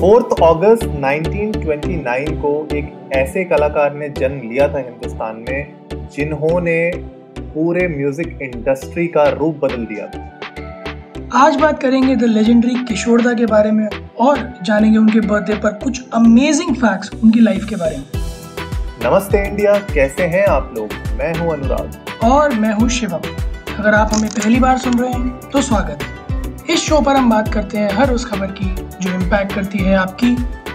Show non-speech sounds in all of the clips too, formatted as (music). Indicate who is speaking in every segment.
Speaker 1: Fourth अगस्त 1929 को एक ऐसे कलाकार ने जन्म लिया था हिंदुस्तान में जिन्होंने पूरे म्यूज़िक इंडस्ट्री का रूप बदल दिया था।
Speaker 2: आज बात करेंगे द लेजेंडरी किशोरदा के बारे में और जानेंगे उनके बर्थडे पर कुछ अमेजिंग फैक्ट्स उनकी लाइफ के बारे में।
Speaker 1: नमस्ते इंडिया कैसे हैं आप लोग? मैं हूँ अनुराग।
Speaker 2: और मैं हूँ शिवम। अगर आप हमें पहली बार सुन रहे हैं तो स्वागत। है इस शो पर हम बात करते हैं हर उस खबर की जो इम्पैक्ट करती है आपकी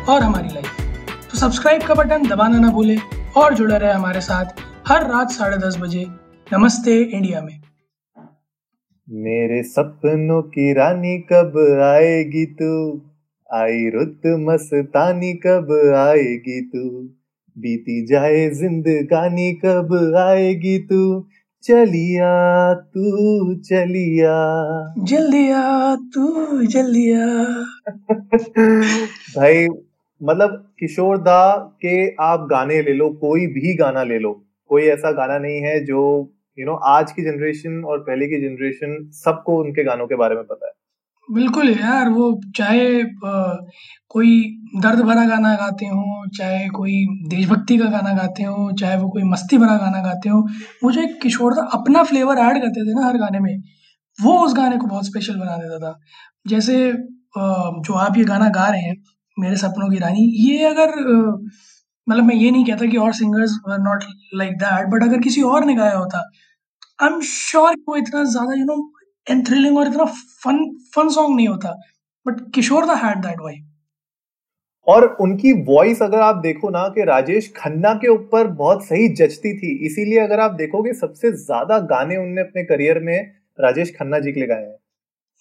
Speaker 2: और हमारी लाइफ तो सब्सक्राइब का बटन दबाना ना भूले और जुड़े रहे हमारे साथ हर रात साढ़े दस बजे नमस्ते इंडिया में।
Speaker 1: मेरे सपनों की रानी कब आएगी तू? आई रुत मस्तानी कब आएगी तू? बीती जाए जिंदगानी कब आएगी तू? चलिया तू चलिया।
Speaker 2: जल्दिया तू जल्दिया। (laughs)
Speaker 1: भाई मतलब किशोर दा के आप गाने ले लो कोई भी गाना ले लो कोई ऐसा गाना नहीं है जो यू you नो know, आज की जनरेशन और पहले की जनरेशन सबको उनके गानों के बारे में पता है।
Speaker 2: बिल्कुल यार, वो चाहे कोई दर्द भरा गाना गाते हो, चाहे कोई देशभक्ति का गाना गाते हो, चाहे वो कोई मस्ती भरा गाना गाते हो, वो जो एक किशोर दा अपना फ्लेवर ऐड करते थे ना हर गाने में, वो उस गाने को बहुत स्पेशल बना देता था। जैसे जो आप ये गाना गा रहे हैं, मेरे सपनों की रानी, ये अगर मतलब मैं ये नहीं कहता कि और singers not like that but अगर किसी और ने गाया होता आई एम श्योर वो इतना ज़्यादा यू नो एंड थ्रिलिंग और इतना फन फन सॉन्ग नहीं होता। But Kishore da had that vibe
Speaker 1: और उनकी वॉइस अगर आप देखो ना कि राजेश खन्ना के ऊपर बहुत सही जचती थी इसीलिए अगर आप देखोगे सबसे ज़्यादा गाने उनने अपने करियर में राजेश खन्ना जी के लिए गाए हैं।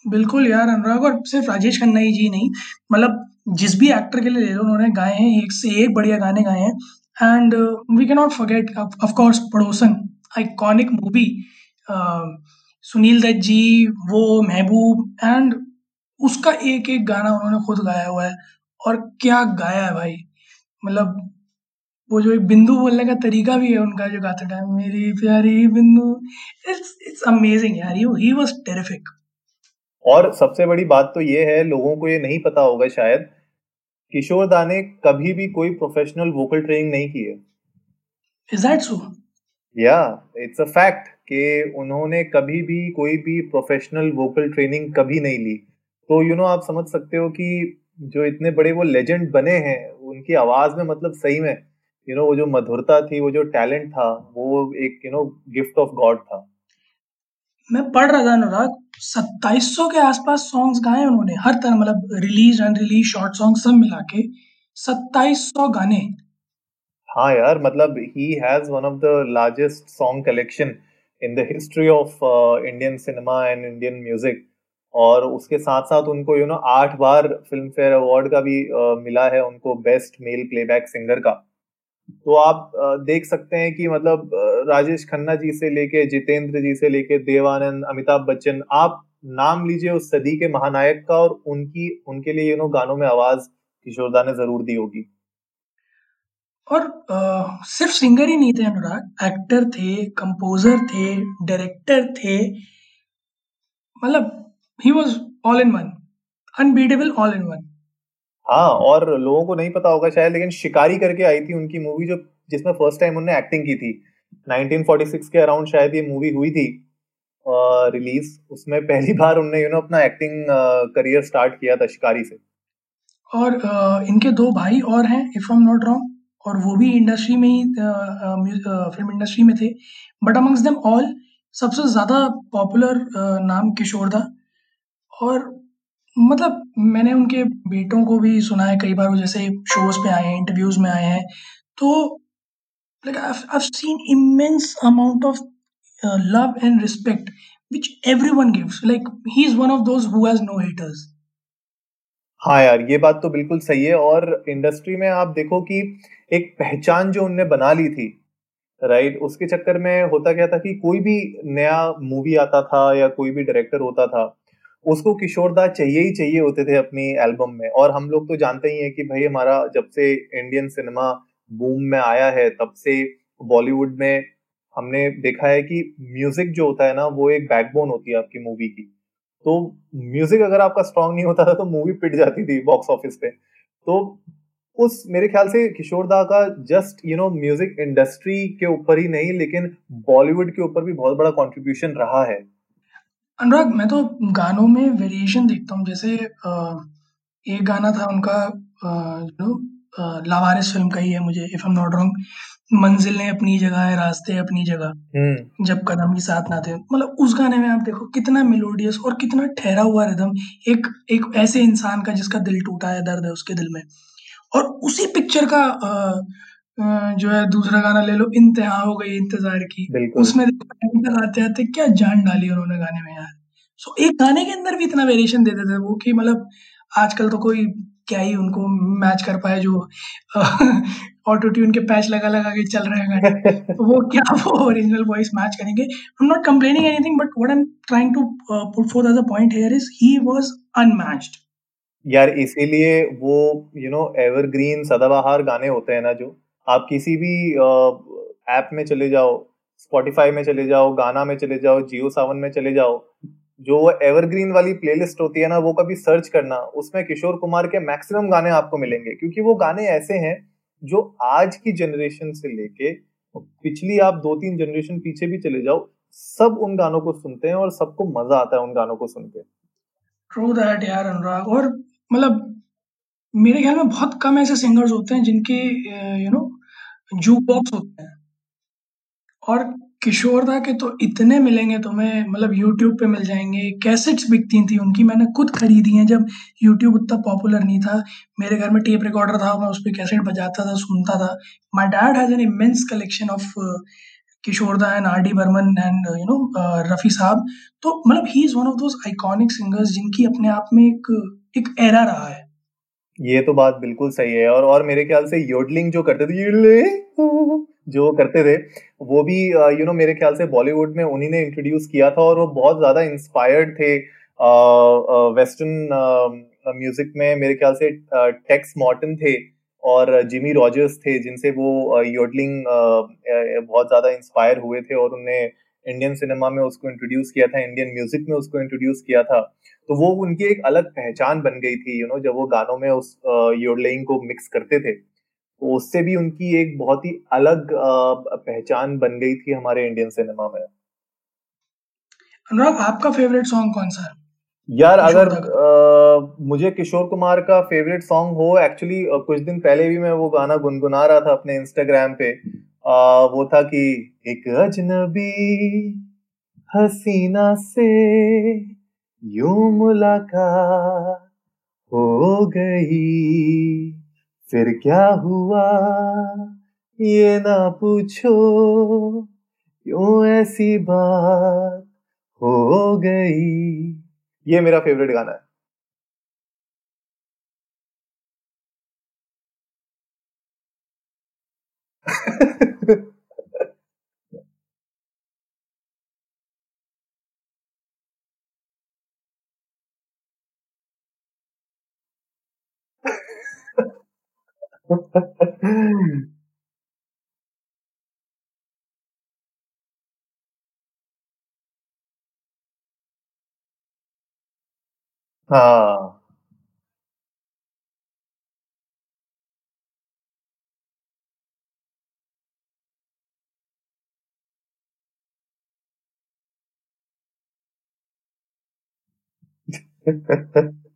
Speaker 2: बिल्कुल यार अनुराग और सिर्फ़ राजेश खन्ना ही जी नहीं मतलब जिस भी एक्टर के लिए ले लो उन्होंने गाए हैं एक से एक बढ़िया गाने गाए हैं। And we can not forget of course Padosan iconic movie Sunil Dutt ji वो महबूब एंड उसका एक एक गाना उन्होंने खुद गाया हुआ है। और क्या गाया है भाई? मतलब वो जो एक बिंदु बोलने का तरीका भी है उनका जो गाते टाइम मेरी प्यारी बिंदु इट्स इट्स अमेजिंग यार ही वाज टेरिफिक
Speaker 1: और सबसे बड़ी बात तो ये है लोगों को ये नहीं पता होगा शायद किशोर दा ने कभी भी कोई प्रोफेशनल वोकल ट्रेनिंग नहीं की है।
Speaker 2: इज़ दैट सो
Speaker 1: या इट्स अ फैक्ट कि उन्होंने कभी भी कोई भी प्रोफेशनल वोकल ट्रेनिंग कभी नहीं ली। तो यू you नो know, आप समझ सकते हो कि जो इतने बड़े वो लेजेंड बने हैं उनकी आवाज़ में मतलब सही में यू you नो know, वो जो मधुरता थी वो जो टैलेंट था वो एक you know gift of God था।
Speaker 2: मैं पढ़ रहा था अनुराग सत्ताईस के आसपास सॉन्ग्स गाए उन्होंने हर तरह मतलब रिलीज़ अनरिलीज शॉर्ट सॉन्ग सब मिला के सत्ताईस गाने।
Speaker 1: हाँ यार मतलब he has one of the largest song collection in the history of Indian cinema and Indian music और उसके साथ साथ उनको यू नो आठ बार फ़िल्म फेयर अवार्ड का भी uh, मिला है उनको बेस्ट मेल प्लेबैक सिंगर का। तो आप uh, देख सकते हैं कि मतलब uh, राजेश खन्ना जी से लेके जितेंद्र जी से लेके देवानंद अमिताभ बच्चन आप नाम लीजिए उस सदी के महानायक का और उनकी उनके लिए यू नो गानों में आवाज़ किशोरदा ने ज़रूर दी होगी।
Speaker 2: और आ, सिर्फ़ सिंगर ही नहीं थे अनुराग। एक्टर थे कंपोजर थे डायरेक्टर थे। मतलब he was all in one unbeatable all in one
Speaker 1: हाँ और लोगों को नहीं पता होगा शायद लेकिन शिकारी करके आई थी उनकी मूवी जो जिसमें फ़र्स्ट टाइम उन्होंने एक्टिंग की थी। 1946 के अराउंड शायद ये मूवी हुई थी। रिलीज़ उसमें पहली बार उन्होंने यू नो अपना एक्टिंग करियर स्टार्ट किया था शिकारी से।
Speaker 2: और uh, इनके दो भाई और हैं if I am not wrong और वो भी इंडस्ट्री में ही फ़िल्म इंडस्ट्री में थे। बट अमंग्स देम ऑल सबसे ज़्यादा पॉपुलर नाम किशोर था और मतलब मैंने उनके बेटों को भी सुना है कई बार, वो जैसे शोज़ पे आए हैं इंटरव्यूज़ में आए हैं। तो like I seen immense amount of love and respect which everyone gives like, he is one of those who has no haters
Speaker 1: हाँ यार, ये बात तो बिल्कुल सही है और इंडस्ट्री में आप देखो कि एक पहचान जो उनने बना ली थी राइट उसके चक्कर में होता क्या था कि कोई भी नया मूवी आता था या कोई भी डायरेक्टर होता था, उसको किशोर दा चाहिए ही चाहिए होते थे अपनी एल्बम में। और हम लोग तो जानते ही हैं कि भाई हमारा जब से इंडियन सिनेमा बूम में आया है, तब से बॉलीवुड में हमने देखा है कि म्यूज़िक जो होता है ना, वो एक बैकबोन होती है आपकी मूवी की। तो म्यूज़िक अगर आपका स्ट्रांग नहीं होता था तो मूवी पिट जाती थी बॉक्स ऑफ़िस पे। तो उस, मेरे ख्याल से किशोर दा का just you know music industry के ऊपर ही नहीं, लेकिन बॉलीवुड के ऊपर भी बहुत बड़ा कंट्रीब्यूशन रहा है।
Speaker 2: अनुराग, मैं तो गानों में वेरिएशन देखता हूँ, जैसे एक गाना था उनका यू नो लावारिस फ़िल्म का ही है मुझे इफ़ एम नॉट रॉन्ग मंजिल ने अपनी जगह है रास्ते अपनी जगह।
Speaker 1: हम्म।
Speaker 2: जब कदम ही साथ ना थे मतलब उस गाने में आप देखो कितना मेलोडियस और कितना ठहरा हुआ रिदम एक एक ऐसे इंसान का जिसका दिल टूटा है दर्द है उसके दिल में। और उसी पिक्चर का जो है दूसरा गाना ले लो इंतहा हो गई इंतज़ार की। उसमें आते आते क्या जान डाली उन्होंने गाने में यार। सो एक गाने के अंदर भी इतना वेरिएशन दे देते थे वो कि मतलब आजकल तो कोई क्या ही उनको मैच कर पाए जो (laughs) ऑटो ट्यून के पैच लगा लगा के चल रहे हैं। तो वो क्या वो ओरिजिनल वॉइस मैच करेंगे? I am not complaining anything but what I am trying to put for as a point here is he was unmatched
Speaker 1: यार, इसीलिए वो यू नो एवरग्रीन सदाबहार गाने होते हैं ना जो, आप किसी भी ऐप में चले जाओ स्पॉटिफाई में चले जाओ गाना में चले जाओ जियो सावन में चले जाओ जो एवरग्रीन वाली प्लेलिस्ट होती है ना, वो कभी सर्च करना, उसमें किशोर कुमार के मैक्सिमम गाने आपको मिलेंगे, क्योंकि वो गाने ऐसे हैं जो आज की जनरेशन से लेके पिछली आप दो तीन जनरेशन पीछे भी चले जाओ, सब उन गानों को सुनते हैं और सबको मज़ा आता है उन गानों को सुन के।
Speaker 2: ट्रू दैट यार, अनुराग। और मतलब मेरे ख्याल में बहुत कम ऐसे सिंगर्स होते हैं जिनके यू नो जू बॉक्स होते हैं। और किशोर दा के तो इतने मिलेंगे तुम्हें मतलब यूट्यूब पे मिल जाएँगे। कैसेट्स बिकती थी, उनकी मैंने खुद खरीदी हैं जब यूट्यूब उतना पॉपुलर नहीं था। मेरे घर में टेप रिकॉर्डर था, मैं उस पर कैसेट बजाता था, सुनता था। My dad has an immense collection of Kishore da and R D Burman and you know Rafi Sahab. तो मतलब he is one of those iconic singers जिनकी अपने आप में एक एक एरा रहा है।
Speaker 1: ये तो बात बिल्कुल सही है और और मेरे ख्याल से योडलिंग जो करते थे जो करते थे, वो भी यू नो मेरे ख्याल से बॉलीवुड में उन्हीं ने इंट्रोड्यूस किया था और वो बहुत ज़्यादा इंस्पायर्ड थे वेस्टर्न म्यूज़िक में। मेरे ख्याल से टेक्स मॉर्टन थे और जिमी रॉजर्स थे, जिनसे वो योडलिंग बहुत ज़्यादा इंस्पायर हुए थे और उन्हें इंडियन सिनेमा में उसको इंट्रोड्यूस किया था इंडियन म्यूज़िक में उसको इंट्रोड्यूस किया था। तो वो उनकी एक अलग पहचान बन गई थी यू नो जब वो गानों में उस योडलिंग को मिक्स करते थे। तो उससे भी उनकी एक बहुत ही अलग पहचान बन गई थी हमारे इंडियन सिनेमा में।
Speaker 2: अनुराग आपका फेवरेट सॉन्ग कौन सा है?
Speaker 1: यार अगर आ, मुझे किशोर कुमार का फेवरेट सॉन्ग हो एक्चुअली कुछ दिन पहले भी मैं वो गाना गुनगुना रहा था अपने इंस्टाग्राम पे। आ, वो था कि एक अजनबी हसीना से यू मुलाकात हो गई। फिर क्या हुआ? ये ना पूछो, क्यों ऐसी बात हो गई? ये मेरा फेवरेट गाना है। (laughs) हाँ (laughs)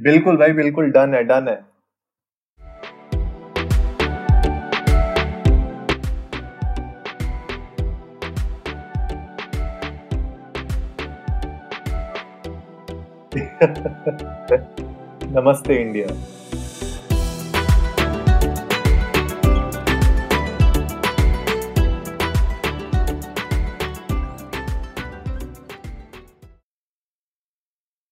Speaker 1: बिल्कुल भाई बिल्कुल डन है डन है। (laughs) नमस्ते इंडिया।